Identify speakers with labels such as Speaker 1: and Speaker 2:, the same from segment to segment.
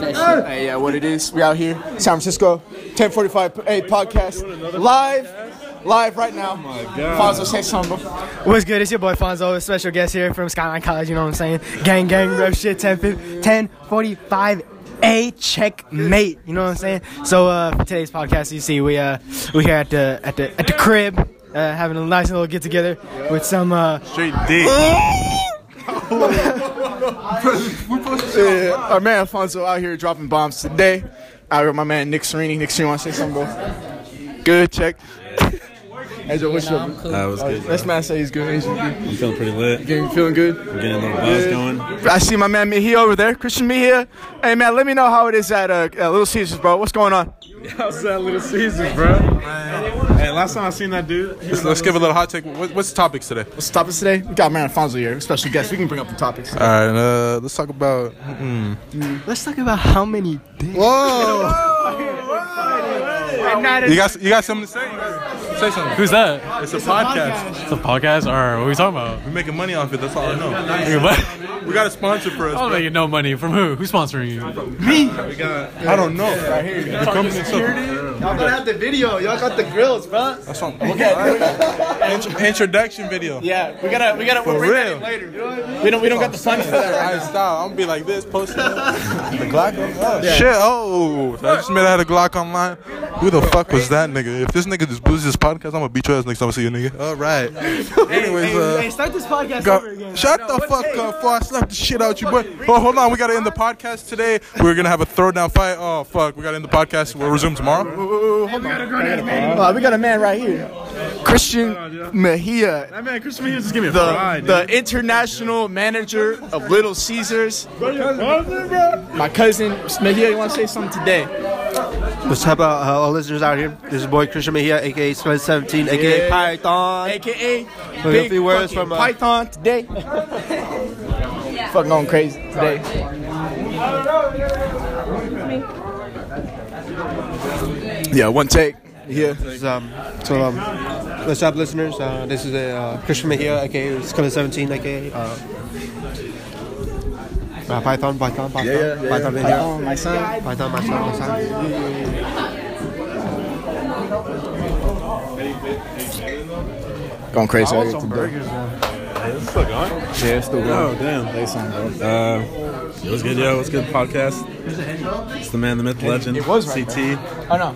Speaker 1: that shit.
Speaker 2: Hey, yeah, what it is. We out here, San Francisco, 1045 hey, podcast, live, live right now. Oh my God. Fonzo, say something.
Speaker 3: What's good? It's your boy Fonzo, a special guest here from Skyline College. You know what I'm saying? Gang, gang, rep shit. 10, 1045 a checkmate. You know what I'm saying? So uh, for today's podcast, you see we uh we here at the at the at the crib, uh, having a nice little get together with some uh.
Speaker 4: Straight dick.
Speaker 2: Yeah, our man Alfonso out here dropping bombs today. Out here my man Nick Serini. Nick Serini, want to say something, bro? Good, check. Hey, Joe, what's up?
Speaker 1: Cool.
Speaker 4: That was good.
Speaker 2: This man say he's good. He's good.
Speaker 4: I'm feeling pretty lit.
Speaker 2: Getting, feeling good.
Speaker 4: Getting a little buzz going.
Speaker 2: I see my man Mejia over there, Christian Mejia. Hey man, let me know how it is at uh, uh, Little Caesars, bro. What's going on?
Speaker 4: How's that Little Caesars, bro? Hey, last time I seen that dude.
Speaker 5: Let's, let's give a little hot take. What, what's the topics today?
Speaker 2: What's the topics today? We got man Alfonso here, special guest. We can bring up the topics.
Speaker 5: All right, uh, let's talk about. mm,
Speaker 3: Let's talk about how many dicks.
Speaker 5: You got you got something to say? You guys Say something.
Speaker 6: Who's that?
Speaker 5: It's a podcast.
Speaker 6: It's a podcast, or what are we talking about?
Speaker 5: We're making money off it. That's all I know.
Speaker 6: I'm
Speaker 5: We got a sponsor for us.
Speaker 6: not
Speaker 5: bro.
Speaker 6: making no money from who? Who's sponsoring you?
Speaker 5: We got. I don't know. Right here. The company itself.
Speaker 2: Y'all gonna have the video. Y'all got the grills, bro.
Speaker 5: That's what I'm, okay. Intro- introduction video.
Speaker 2: Yeah, we gotta, we gotta.
Speaker 5: For
Speaker 2: we'll bring that
Speaker 5: real.
Speaker 2: later. We don't, we don't got the funds for that right
Speaker 5: I style. I'm gonna be like this, posting the Glock. Oh shit! Oh, I just made out had a Glock online. Who the fuck was that nigga? If this nigga just loses his podcast, I'm gonna beat your ass next time I see you, nigga. All right. Anyways, uh.
Speaker 3: Hey, start this podcast
Speaker 5: Go-
Speaker 3: over again.
Speaker 5: Shut the fuck up before I slap the shit out you, boy. Oh, hold on. We got to end the podcast today. We're going to have a throwdown fight. Oh, fuck. We got to end the podcast. We'll resume tomorrow.
Speaker 2: Hold Uh, we got a man right here, Christian Mejia,
Speaker 4: That man, Chris Mejia, just give me a
Speaker 2: the
Speaker 4: ride,
Speaker 2: the international manager of Little Caesars. My cousin Mejia, you want to say something today?
Speaker 7: What's up, uh, all listeners out here? This is boy Christian Mejia, aka Split 17, aka
Speaker 2: Yeah.
Speaker 7: Python.
Speaker 2: AKA
Speaker 7: a
Speaker 2: Big
Speaker 7: few words from, uh,
Speaker 2: Python today. Fucking going crazy today. Yeah, one take. Yeah.
Speaker 7: Um, so, um, what's up, listeners? Uh, this is uh, Christian Mejia, aka Split 17, aka uh, Python, Python, Python, Python, Mejia.
Speaker 2: Python, my son.
Speaker 7: Python, my son, my son.
Speaker 2: Going crazy.
Speaker 4: I
Speaker 2: out
Speaker 4: want
Speaker 2: here
Speaker 4: some
Speaker 2: today.
Speaker 4: burgers, man. Hey, it's still going?
Speaker 2: Yeah, it's still
Speaker 4: Oh,
Speaker 2: going.
Speaker 4: damn.
Speaker 2: Say something, bro.
Speaker 4: Uh, it was good, yo. It was good podcast. It's the man, the myth, the legend.
Speaker 2: it was right
Speaker 4: CT.
Speaker 2: Oh no,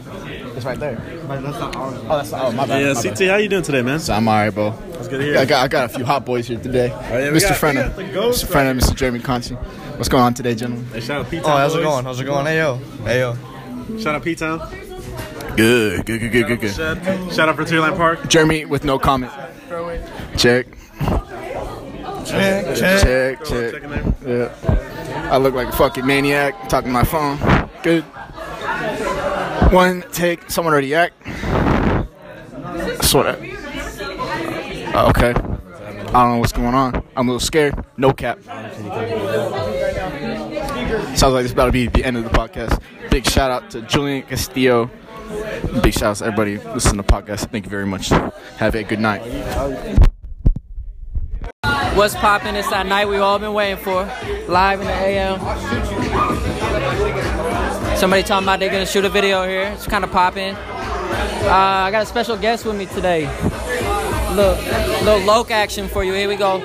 Speaker 2: it's right there. Oh, that's oh my bad.
Speaker 4: Yeah,
Speaker 2: my
Speaker 4: CT,
Speaker 2: bad.
Speaker 4: how you doing today, man?
Speaker 2: So I'm alright, bro.
Speaker 4: It's good to
Speaker 2: I got I got a few hot boys here today.
Speaker 4: Oh, yeah,
Speaker 2: Mr. Frenna,
Speaker 4: we got the ghost
Speaker 2: Mr. Frenna, Mr. Jeremy Conti. What's going on today, gentlemen?
Speaker 4: Hey, shout out P
Speaker 7: Oh, how's it going? How's it going? Hey, yo. Hey, yo.
Speaker 4: Shout out P Town.
Speaker 2: Good, good, good, good, good, good.
Speaker 4: Shout out for Tier Line Park.
Speaker 2: Jeremy with no comment. Check. Check, check, check.
Speaker 4: Checking there.
Speaker 2: Yeah. I look like a fucking maniac talking to my phone. Good. One take. Someone already act. Sort of. Uh, okay. I don't know what's going on. I'm a little scared. No cap. Sounds like this about to be the end of the podcast. Big shout out to Julian Castillo. Big shout out to everybody listening to the podcast. Thank you very much. Have a good night.
Speaker 1: What's popping? It's that night we've all been waiting for. Live in the AM. Somebody talking about they're gonna shoot a video here. It's kind of popping. Uh, I got a special guest with me today. Look, little loc action for you. Here we go.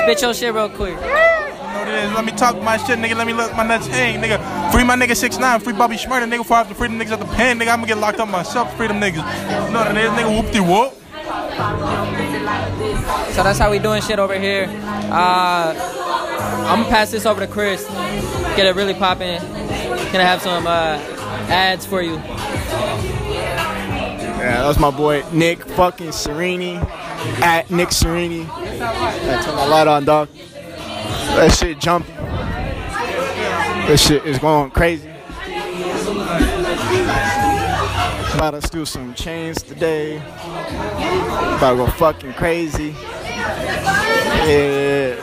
Speaker 1: Spit your shit real quick.
Speaker 5: what it is. Let me talk my shit, nigga. Let me let my nuts hang, nigga. Free my nigga 6 9 free Bobby Shmurda, nigga. Before I have to free them niggas at the pen, nigga. I'm gonna get locked up myself free them niggas. You know what it is, nigga. Whoop de whoop.
Speaker 1: So that's how we doing shit over here. Uh, I'm gonna pass this over to Chris. Get it really poppin'. Gonna have some uh, ads for you.
Speaker 2: Yeah, that was my boy Nick fucking Serini at Nick Serini. I turn my light on, dog. That shit jumping. That shit is going crazy. About to steal some chains today. About to go fucking crazy. Yeah.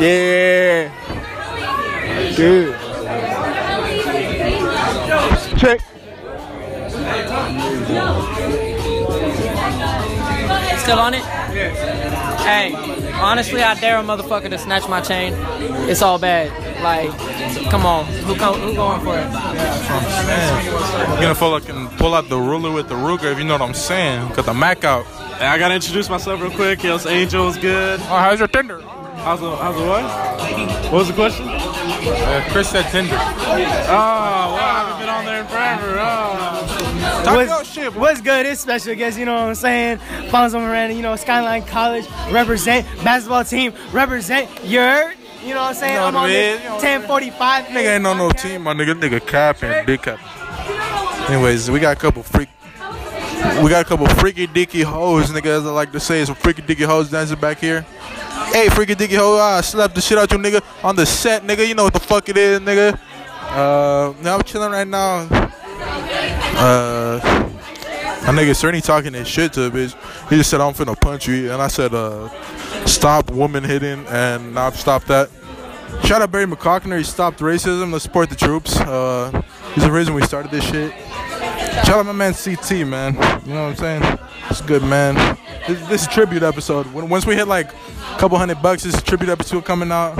Speaker 2: Yeah. Good. Check.
Speaker 1: Still on it? Hey, honestly, I dare a motherfucker to snatch my chain. It's all bad. Like, come on, who co- who going for it?
Speaker 5: You're gonna feel like can pull out the ruler with the Ruger if you know what I'm saying. Got the Mac out.
Speaker 6: Hey, I gotta introduce myself real quick. Yes, Angel's good.
Speaker 5: Oh, how's your Tinder?
Speaker 6: How's the how's the what? What was the question?
Speaker 5: Uh, Chris said Tinder.
Speaker 6: Oh, wow,
Speaker 3: What's,
Speaker 5: shit,
Speaker 3: what's good? It's special guest, you know what I'm saying? Fonzo Miranda, you know, Skyline College, represent basketball team, represent your, you know what I'm saying?
Speaker 5: know
Speaker 3: I'm on this
Speaker 5: is, you know.
Speaker 3: 1045.
Speaker 5: Nigga ain't on no team, my nigga. Nigga capping, big cap. Anyways, we got a couple freak. We got a couple freaky dicky hoes, nigga, as I like to say. Some freaky dicky hoes dancing back here. Hey, freaky dicky hoe, I slapped the shit out you, nigga, on the set, nigga. You know what the fuck it is, nigga. Uh, now I'm chilling right now. Uh, my nigga Cerny talking that shit to a bitch. He just said, I'm finna punch you. And I said, uh, stop woman hitting. And I've stopped that. Shout out Barry McCockner. He stopped racism. Let's support the troops. Uh, he's the reason we started this shit. Shout out my man CT, man. You know what I'm saying? It's good, man. This, this tribute episode. When, once we hit like a couple hundred bucks, this tribute episode coming out.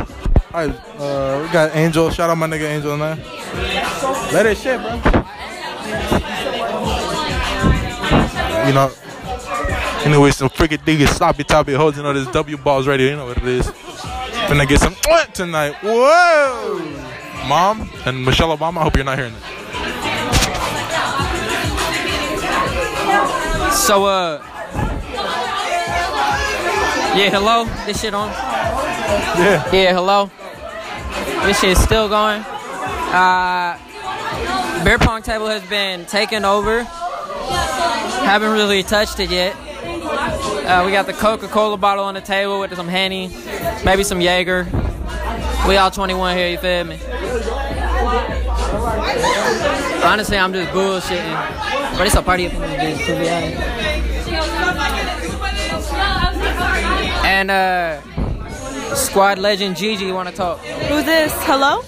Speaker 5: All right, uh, we got Angel. Shout out my nigga Angel, man. Let it shit, bro. You know. Anyway, some freaking niggas sloppy toppy. You know, this W balls right here. You know what it is. Finna get some tonight. Whoa! Mom and Michelle Obama, I hope you're not hearing that.
Speaker 1: So, uh, yeah, hello. This shit on?
Speaker 5: Yeah.
Speaker 1: Yeah, hello. This shit's still going. Uh, beer pong table has been taken over. Haven't really touched it yet. Uh, we got the Coca-Cola bottle on the table with some Henny, maybe some Jaeger. We all 21 here, you feel me? Honestly, I'm just bullshitting. But it's a party up in to be honest. And uh, squad legend Gigi you want to talk.
Speaker 8: Who's this? Hello?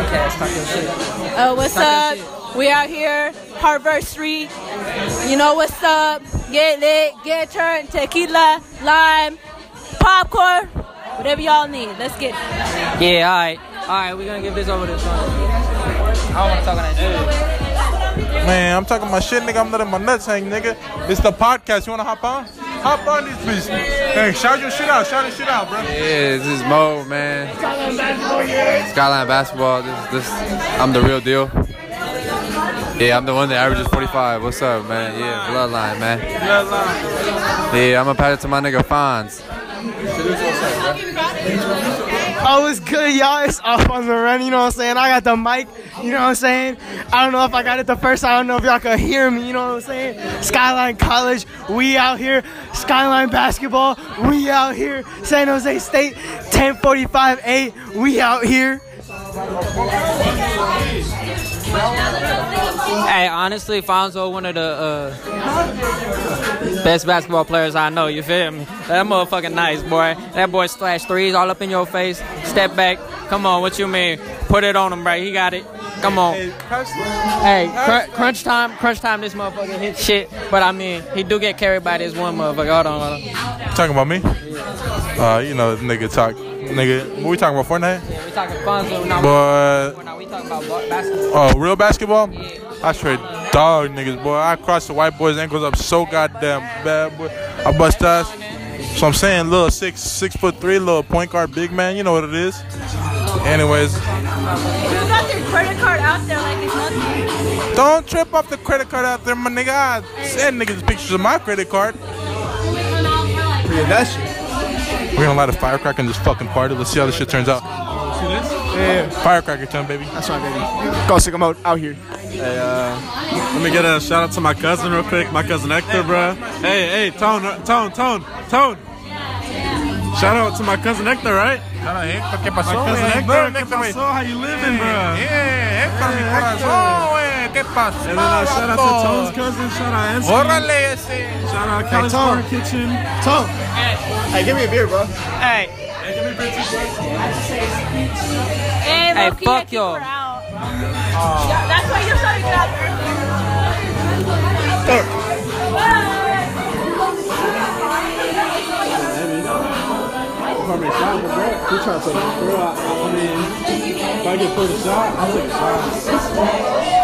Speaker 1: Podcast. Talk your shit.
Speaker 8: Uh, what's
Speaker 1: Talk
Speaker 8: up? We out here, Harvard Street. You know what's up? Get lit, get turned, tequila, lime, popcorn, whatever y'all need. Let's get it.
Speaker 1: Yeah, all right. All right, we're going to give this over to Sean. I don't want to talk on that shit.
Speaker 5: Man, I'm talking my shit, nigga. I'm letting my nuts hang, nigga. It's the podcast. You wanna hop on? Hop on this bitch. Hey, shout your shit out. Shout your shit out, bro.
Speaker 9: Yeah, this is Mo, man. Skyline basketball. This, this, I'm the real deal. Yeah, I'm the one that averages 45. What's up, man? Yeah, bloodline, man. Yeah, I'm gonna pass it to my nigga Fonz.
Speaker 3: Oh, it's good, y'all. It's off on the run, you know what I'm saying? I got the mic, you know what I'm saying? I don't know if I got it the first. I don't know if y'all can hear me, you know what I'm saying? Skyline College, we out here. Skyline Basketball, we out here. San Jose State, 1045 8, we out here.
Speaker 1: Hey, honestly, Fonzo, one of the uh, best basketball players I know. You feel me? That motherfucking nice, boy. That boy slash threes all up in your face. Step back. Come on, what you mean? Put it on him, right? He got it. Come on. Hey, cr- crunch time, crunch time. This motherfucker hit shit, but I mean, he do get carried by this one motherfucker. Hold on, hold on.
Speaker 5: Talking about me? Uh, you know, nigga talk. Nigga, what we talking about, Fortnite?
Speaker 1: Yeah, we talking Fonzo now.
Speaker 5: But,
Speaker 1: Now we talking about basketball.
Speaker 5: oh, real basketball? I straight dog niggas, boy. I crossed the white boy's ankles up so goddamn bad, boy. I bust ass. So I'm saying, little six, six foot three, little point guard, big man. You know what it is. Anyways,
Speaker 8: You got their credit card out there like it's nothing.
Speaker 5: don't trip off the credit card out there, my nigga. I send niggas pictures of my credit card.
Speaker 2: Yeah, that shit.
Speaker 5: We're gonna light a firecracker in this fucking party. Let's see how this shit turns out.
Speaker 2: Yeah,
Speaker 5: Firecracker time, baby.
Speaker 2: that's right, baby. Go stick 'em out out here.
Speaker 6: Hey, uh, let me get a shout out to my cousin real quick, my cousin Hector, bro. Hey, hey, Tone, uh, Tone, Tone, Tone. Shout out to my cousin Hector, right?
Speaker 5: ¿Qué
Speaker 6: My cousin Hector, ¿qué pasó? How you living, bro?
Speaker 5: Yeah, Héctor, mi corazón, güey. ¿Qué pasó?
Speaker 6: And then uh, shout out to Tone's cousin, shout out Anthony.
Speaker 5: Órale ese.
Speaker 6: Shout out College
Speaker 2: Tone.
Speaker 6: Kitchen.
Speaker 2: Tom, hey, give me a beer, bro.
Speaker 1: Hey,
Speaker 8: Hey,
Speaker 1: Hey,
Speaker 8: low-key,
Speaker 1: fuck
Speaker 8: I think
Speaker 1: y'all.
Speaker 8: we're. Yeah, that's why you're trying to get out there.
Speaker 6: Before I make shot, but bro,
Speaker 2: Who trying to it?
Speaker 6: I, mean, if I get pulled a shot, I'll take a shot.